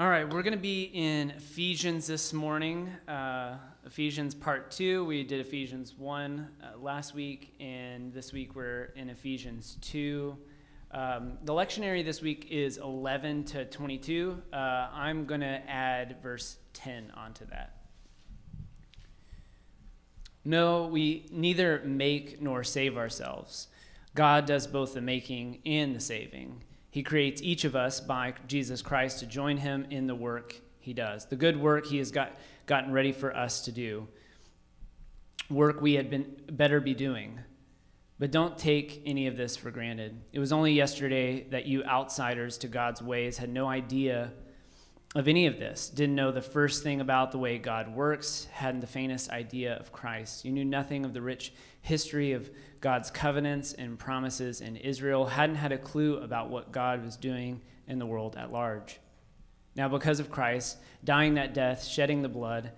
All right, we're going to be in Ephesians this morning. Uh, Ephesians part two. We did Ephesians 1 uh, last week, and this week we're in Ephesians 2. Um, the lectionary this week is 11 to 22. Uh, I'm going to add verse 10 onto that. No, we neither make nor save ourselves. God does both the making and the saving. He creates each of us by Jesus Christ to join him in the work he does, the good work he has got, gotten ready for us to do, work we had been better be doing. But don't take any of this for granted. It was only yesterday that you outsiders to God's ways had no idea of any of this, didn't know the first thing about the way God works, hadn't the faintest idea of Christ. You knew nothing of the rich history of God's covenants and promises in Israel, hadn't had a clue about what God was doing in the world at large. Now, because of Christ, dying that death, shedding the blood,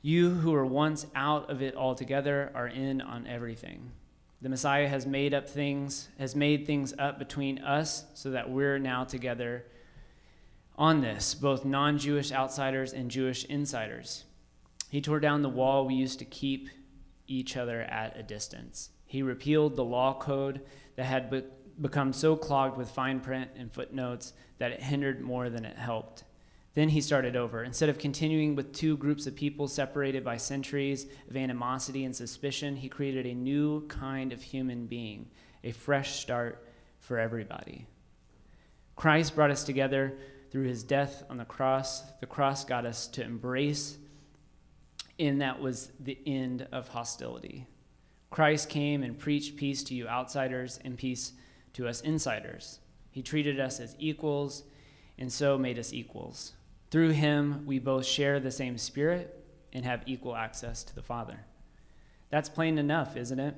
you who were once out of it altogether are in on everything. The Messiah has made up things, has made things up between us so that we're now together on this, both non Jewish outsiders and Jewish insiders. He tore down the wall we used to keep each other at a distance. He repealed the law code that had be- become so clogged with fine print and footnotes that it hindered more than it helped. Then he started over. Instead of continuing with two groups of people separated by centuries of animosity and suspicion, he created a new kind of human being, a fresh start for everybody. Christ brought us together through his death on the cross. The cross got us to embrace, and that was the end of hostility. Christ came and preached peace to you outsiders and peace to us insiders. He treated us as equals and so made us equals. Through him, we both share the same spirit and have equal access to the Father. That's plain enough, isn't it?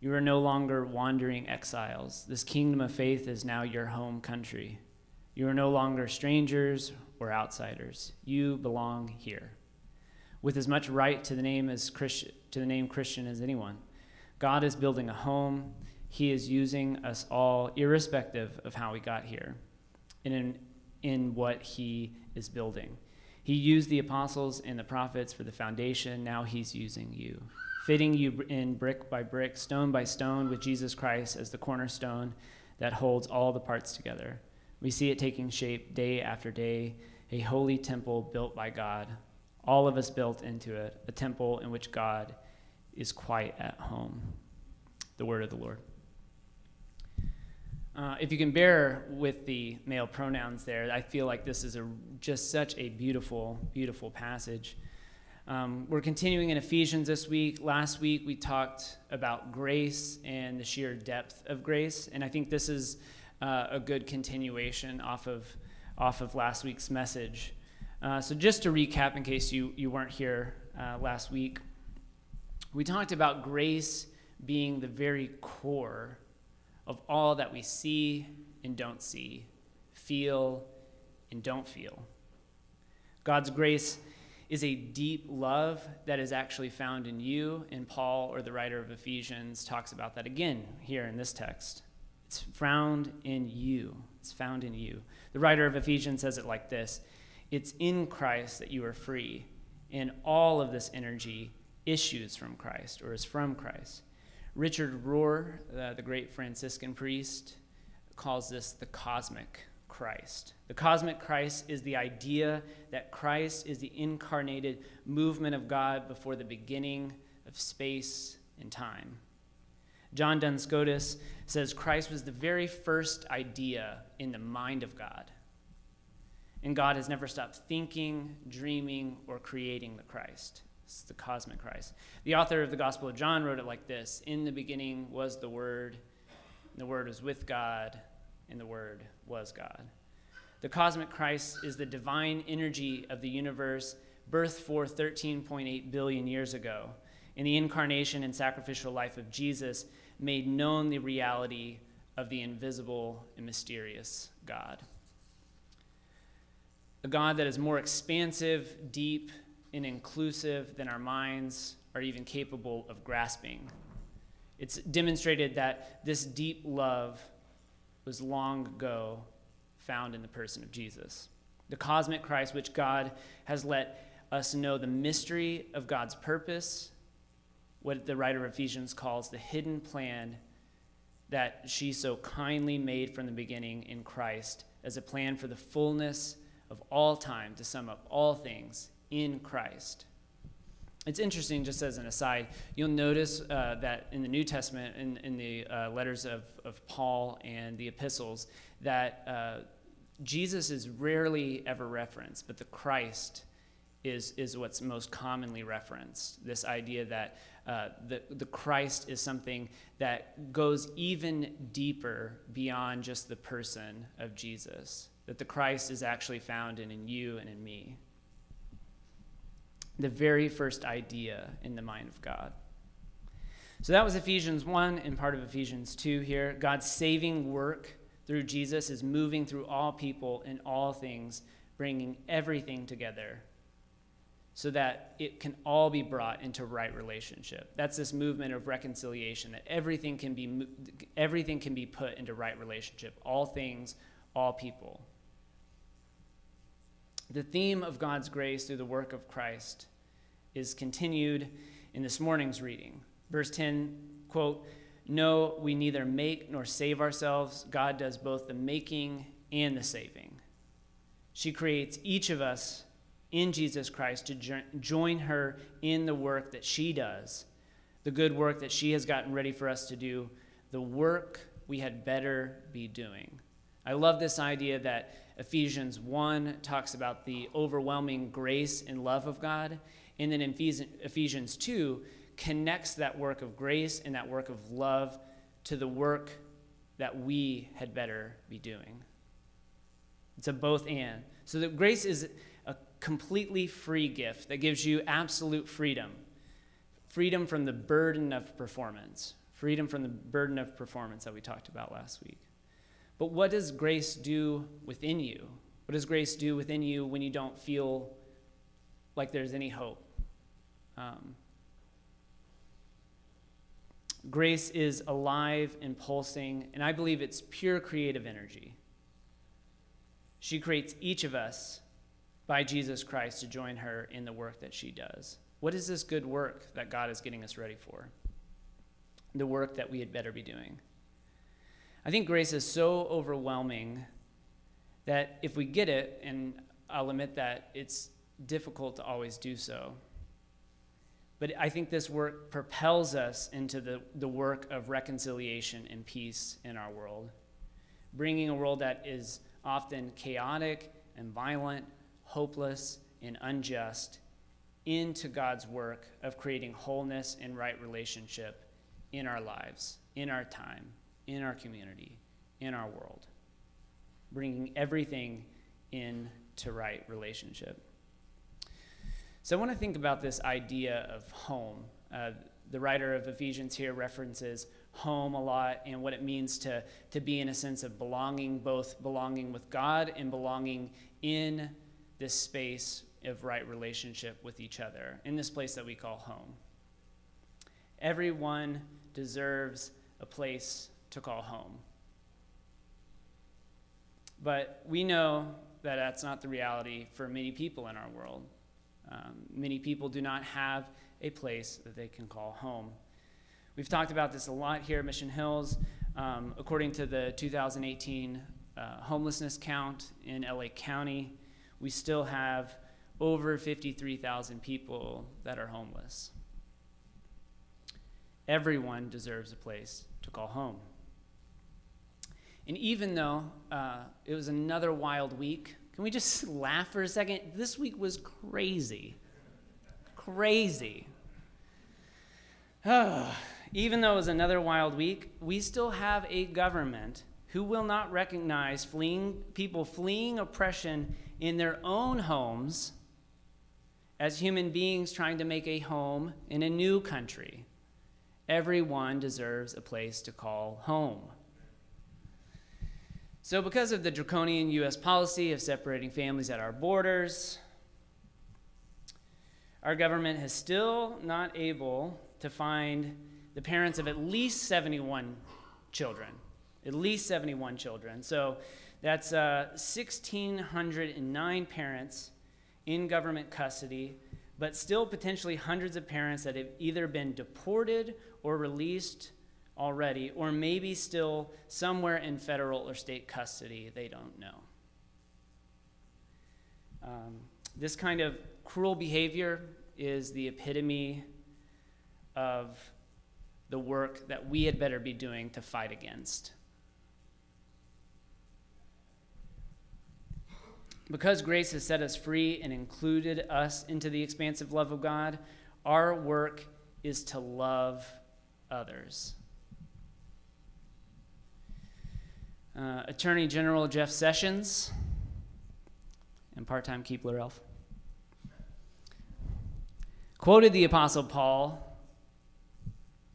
You are no longer wandering exiles. This kingdom of faith is now your home country. You are no longer strangers or outsiders. You belong here. With as much right to the name as Christian, to the name Christian as anyone. God is building a home. He is using us all, irrespective of how we got here, in, in what He is building. He used the apostles and the prophets for the foundation. Now He's using you, fitting you in brick by brick, stone by stone, with Jesus Christ as the cornerstone that holds all the parts together. We see it taking shape day after day, a holy temple built by God, all of us built into it, a temple in which God is quite at home. The word of the Lord. Uh, if you can bear with the male pronouns there, I feel like this is a, just such a beautiful, beautiful passage. Um, we're continuing in Ephesians this week. Last week we talked about grace and the sheer depth of grace, and I think this is uh, a good continuation off of off of last week's message. Uh, so just to recap, in case you you weren't here uh, last week, we talked about grace being the very core of all that we see and don't see, feel and don't feel. God's grace is a deep love that is actually found in you, and Paul, or the writer of Ephesians, talks about that again here in this text. It's found in you. It's found in you. The writer of Ephesians says it like this It's in Christ that you are free, and all of this energy issues from Christ or is from Christ. Richard Rohr, uh, the great Franciscan priest, calls this the cosmic Christ. The cosmic Christ is the idea that Christ is the incarnated movement of God before the beginning of space and time. John Duns Scotus says Christ was the very first idea in the mind of God. And God has never stopped thinking, dreaming, or creating the Christ. It's the cosmic Christ. The author of the Gospel of John wrote it like this In the beginning was the Word, and the Word was with God, and the Word was God. The cosmic Christ is the divine energy of the universe, birthed forth 13.8 billion years ago in the incarnation and sacrificial life of Jesus, made known the reality of the invisible and mysterious God. A God that is more expansive, deep, and inclusive than our minds are even capable of grasping. It's demonstrated that this deep love was long ago found in the person of Jesus. the cosmic Christ, which God has let us know the mystery of God's purpose, what the writer of Ephesians calls the hidden plan that she so kindly made from the beginning in Christ as a plan for the fullness of all time to sum up all things in Christ. It's interesting, just as an aside, you'll notice uh, that in the New Testament, in, in the uh, letters of, of Paul and the epistles, that uh, Jesus is rarely ever referenced, but the Christ is, is what's most commonly referenced. This idea that uh, the, the Christ is something that goes even deeper beyond just the person of Jesus, that the Christ is actually found in, in you and in me. The very first idea in the mind of God. So that was Ephesians 1 and part of Ephesians 2 here. God's saving work through Jesus is moving through all people in all things, bringing everything together so that it can all be brought into right relationship. That's this movement of reconciliation that everything can be everything can be put into right relationship. All things, all people. The theme of God's grace through the work of Christ is continued in this morning's reading. Verse 10, quote, no, we neither make nor save ourselves. God does both the making and the saving. She creates each of us in Jesus Christ to jo- join her in the work that she does, the good work that she has gotten ready for us to do, the work we had better be doing. I love this idea that Ephesians 1 talks about the overwhelming grace and love of God, and then Ephesians 2 connects that work of grace and that work of love to the work that we had better be doing. It's a both and. So that grace is completely free gift that gives you absolute freedom freedom from the burden of performance, freedom from the burden of performance that we talked about last week. But what does grace do within you? What does grace do within you when you don't feel like there's any hope? Um, Grace is alive and pulsing, and I believe it's pure creative energy. She creates each of us by Jesus Christ to join her in the work that she does. What is this good work that God is getting us ready for? The work that we had better be doing. I think grace is so overwhelming that if we get it, and I'll admit that it's difficult to always do so, but I think this work propels us into the, the work of reconciliation and peace in our world, bringing a world that is often chaotic and violent, hopeless and unjust into God's work of creating wholeness and right relationship in our lives, in our time, in our community, in our world, bringing everything into right relationship. So I want to think about this idea of home. Uh, the writer of Ephesians here references home a lot and what it means to, to be in a sense of belonging, both belonging with God and belonging in this space of right relationship with each other, in this place that we call home. Everyone deserves a place to call home. But we know that that's not the reality for many people in our world. Um, many people do not have a place that they can call home. We've talked about this a lot here at Mission Hills. Um, according to the 2018 uh, homelessness count in LA County, we still have over 53,000 people that are homeless. Everyone deserves a place to call home. And even though uh, it was another wild week can we just laugh for a second? This week was crazy. Crazy. Even though it was another wild week, we still have a government who will not recognize fleeing people fleeing oppression in their own homes as human beings trying to make a home in a new country. Everyone deserves a place to call home. So, because of the draconian U.S. policy of separating families at our borders, our government has still not able to find the parents of at least 71 children. At least 71 children. So, That's uh, 1,609 parents in government custody, but still potentially hundreds of parents that have either been deported or released already, or maybe still somewhere in federal or state custody. They don't know. Um, this kind of cruel behavior is the epitome of the work that we had better be doing to fight against. Because grace has set us free and included us into the expansive love of God, our work is to love others. Uh, Attorney General Jeff Sessions and part time Keebler Elf quoted the Apostle Paul.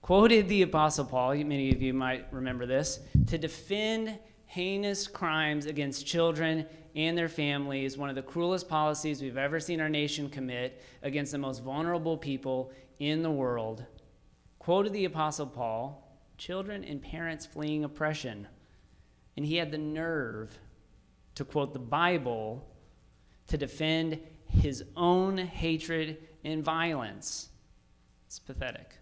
Quoted the Apostle Paul, many of you might remember this, to defend heinous crimes against children and their families, one of the cruelest policies we've ever seen our nation commit against the most vulnerable people in the world. Quoted the Apostle Paul children and parents fleeing oppression. And he had the nerve to quote the Bible to defend his own hatred and violence. It's pathetic.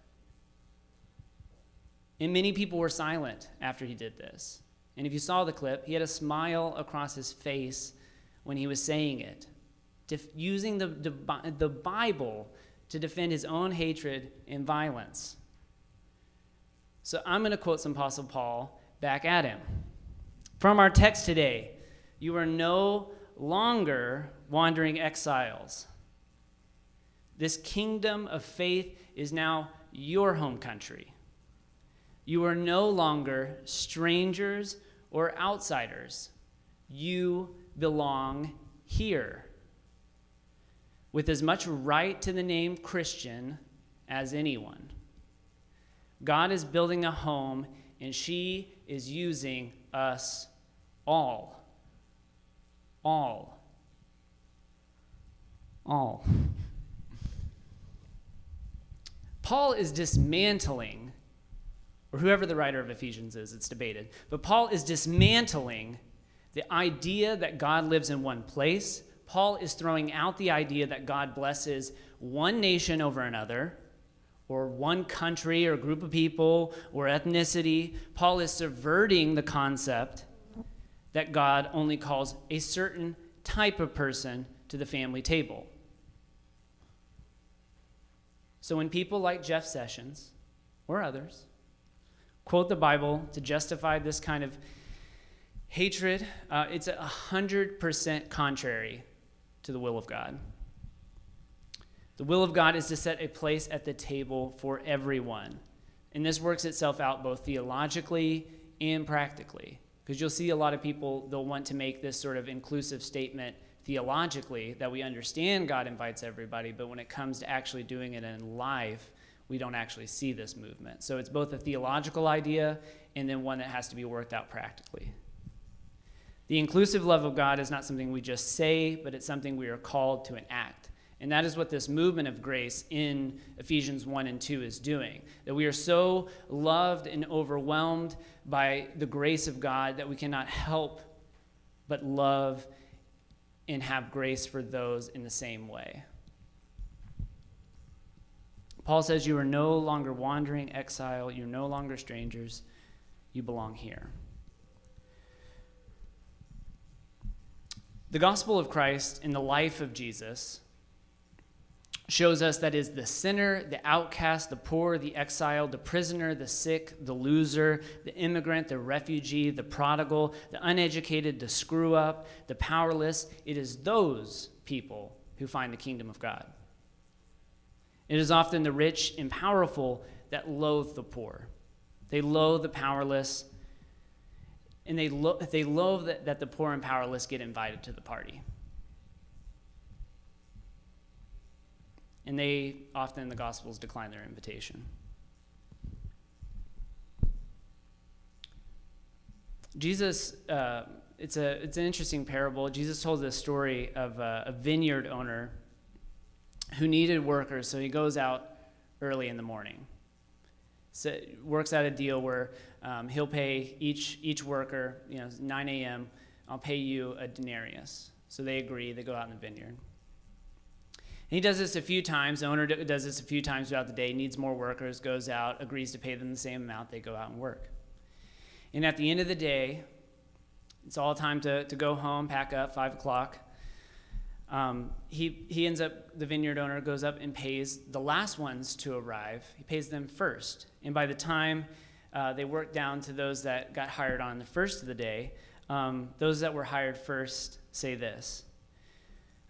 And many people were silent after he did this. And if you saw the clip, he had a smile across his face when he was saying it, def- using the, the, the Bible to defend his own hatred and violence. So I'm going to quote some Apostle Paul back at him. From our text today, you are no longer wandering exiles. This kingdom of faith is now your home country. You are no longer strangers or outsiders. You belong here. With as much right to the name Christian as anyone. God is building a home, and she is using us all. All. All. Paul is dismantling or whoever the writer of Ephesians is, it's debated. But Paul is dismantling the idea that God lives in one place. Paul is throwing out the idea that God blesses one nation over another, or one country, or group of people, or ethnicity. Paul is subverting the concept that God only calls a certain type of person to the family table. So when people like Jeff Sessions, or others, quote the Bible to justify this kind of hatred, uh, it's a hundred percent contrary to the will of God. The will of God is to set a place at the table for everyone. And this works itself out both theologically and practically. Because you'll see a lot of people, they'll want to make this sort of inclusive statement theologically that we understand God invites everybody, but when it comes to actually doing it in life, we don't actually see this movement. So it's both a theological idea and then one that has to be worked out practically. The inclusive love of God is not something we just say, but it's something we are called to enact. And that is what this movement of grace in Ephesians 1 and 2 is doing. That we are so loved and overwhelmed by the grace of God that we cannot help but love and have grace for those in the same way. Paul says, You are no longer wandering exile, you're no longer strangers, you belong here. The gospel of Christ in the life of Jesus shows us that is the sinner, the outcast, the poor, the exile, the prisoner, the sick, the loser, the immigrant, the refugee, the prodigal, the uneducated, the screw up, the powerless. It is those people who find the kingdom of God. It is often the rich and powerful that loathe the poor. They loathe the powerless, and they, lo- they loathe that, that the poor and powerless get invited to the party. And they often the Gospels decline their invitation. Jesus, uh, it's, a, it's an interesting parable. Jesus told this story of a, a vineyard owner who needed workers, so he goes out early in the morning. So works out a deal where um, he'll pay each each worker, you know, 9 a.m. I'll pay you a denarius. So they agree, they go out in the vineyard. And he does this a few times. The owner does this a few times throughout the day, needs more workers, goes out, agrees to pay them the same amount, they go out and work. And at the end of the day, it's all time to, to go home, pack up, five o'clock. Um, he, he ends up, the vineyard owner goes up and pays the last ones to arrive. He pays them first. And by the time uh, they work down to those that got hired on the first of the day, um, those that were hired first say this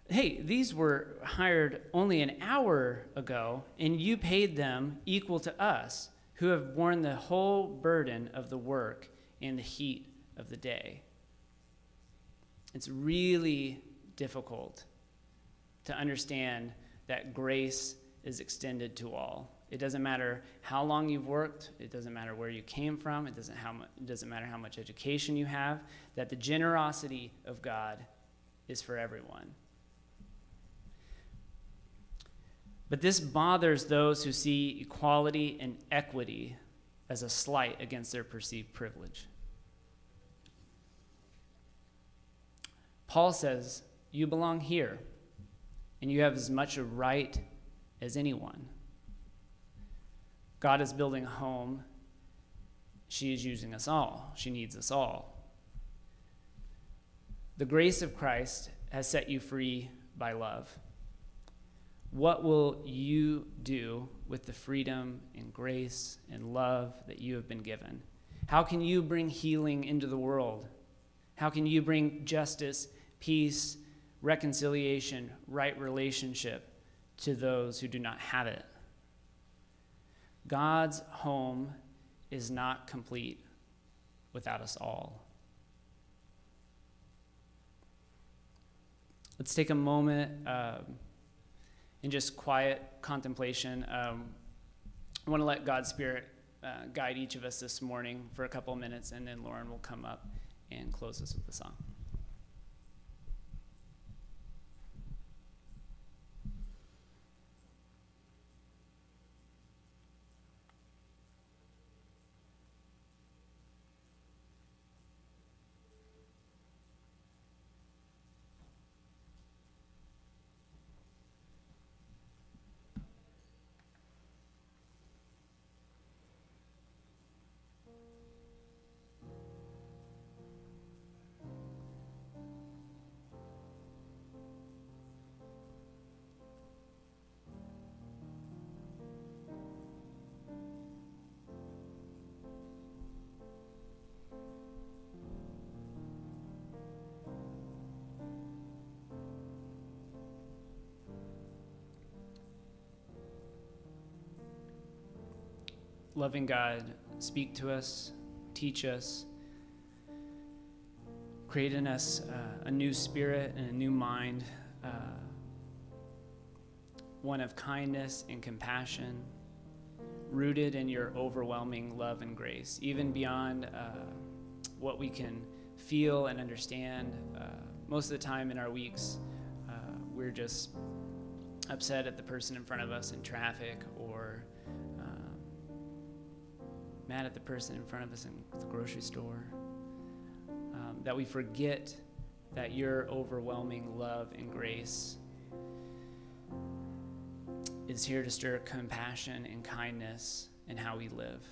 Hey, these were hired only an hour ago, and you paid them equal to us, who have borne the whole burden of the work and the heat of the day. It's really difficult to understand that grace is extended to all. It doesn't matter how long you've worked, it doesn't matter where you came from, it doesn't, how mu- it doesn't matter how much education you have, that the generosity of God is for everyone. But this bothers those who see equality and equity as a slight against their perceived privilege. Paul says, You belong here and you have as much a right as anyone. God is building a home. She is using us all. She needs us all. The grace of Christ has set you free by love. What will you do with the freedom and grace and love that you have been given? How can you bring healing into the world? How can you bring justice, peace, reconciliation, right relationship to those who do not have it. God's home is not complete without us all. Let's take a moment um, in just quiet contemplation. Um, I want to let God's Spirit uh, guide each of us this morning for a couple minutes, and then Lauren will come up and close us with the song. Loving God, speak to us, teach us, create in us uh, a new spirit and a new mind, uh, one of kindness and compassion, rooted in your overwhelming love and grace, even beyond uh, what we can feel and understand. Uh, most of the time in our weeks, uh, we're just upset at the person in front of us in traffic or mad at the person in front of us in the grocery store, um, that we forget that your overwhelming love and grace is here to stir compassion and kindness in how we live.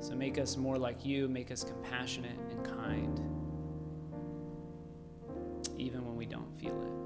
So make us more like you, make us compassionate and kind, even when we don't feel it.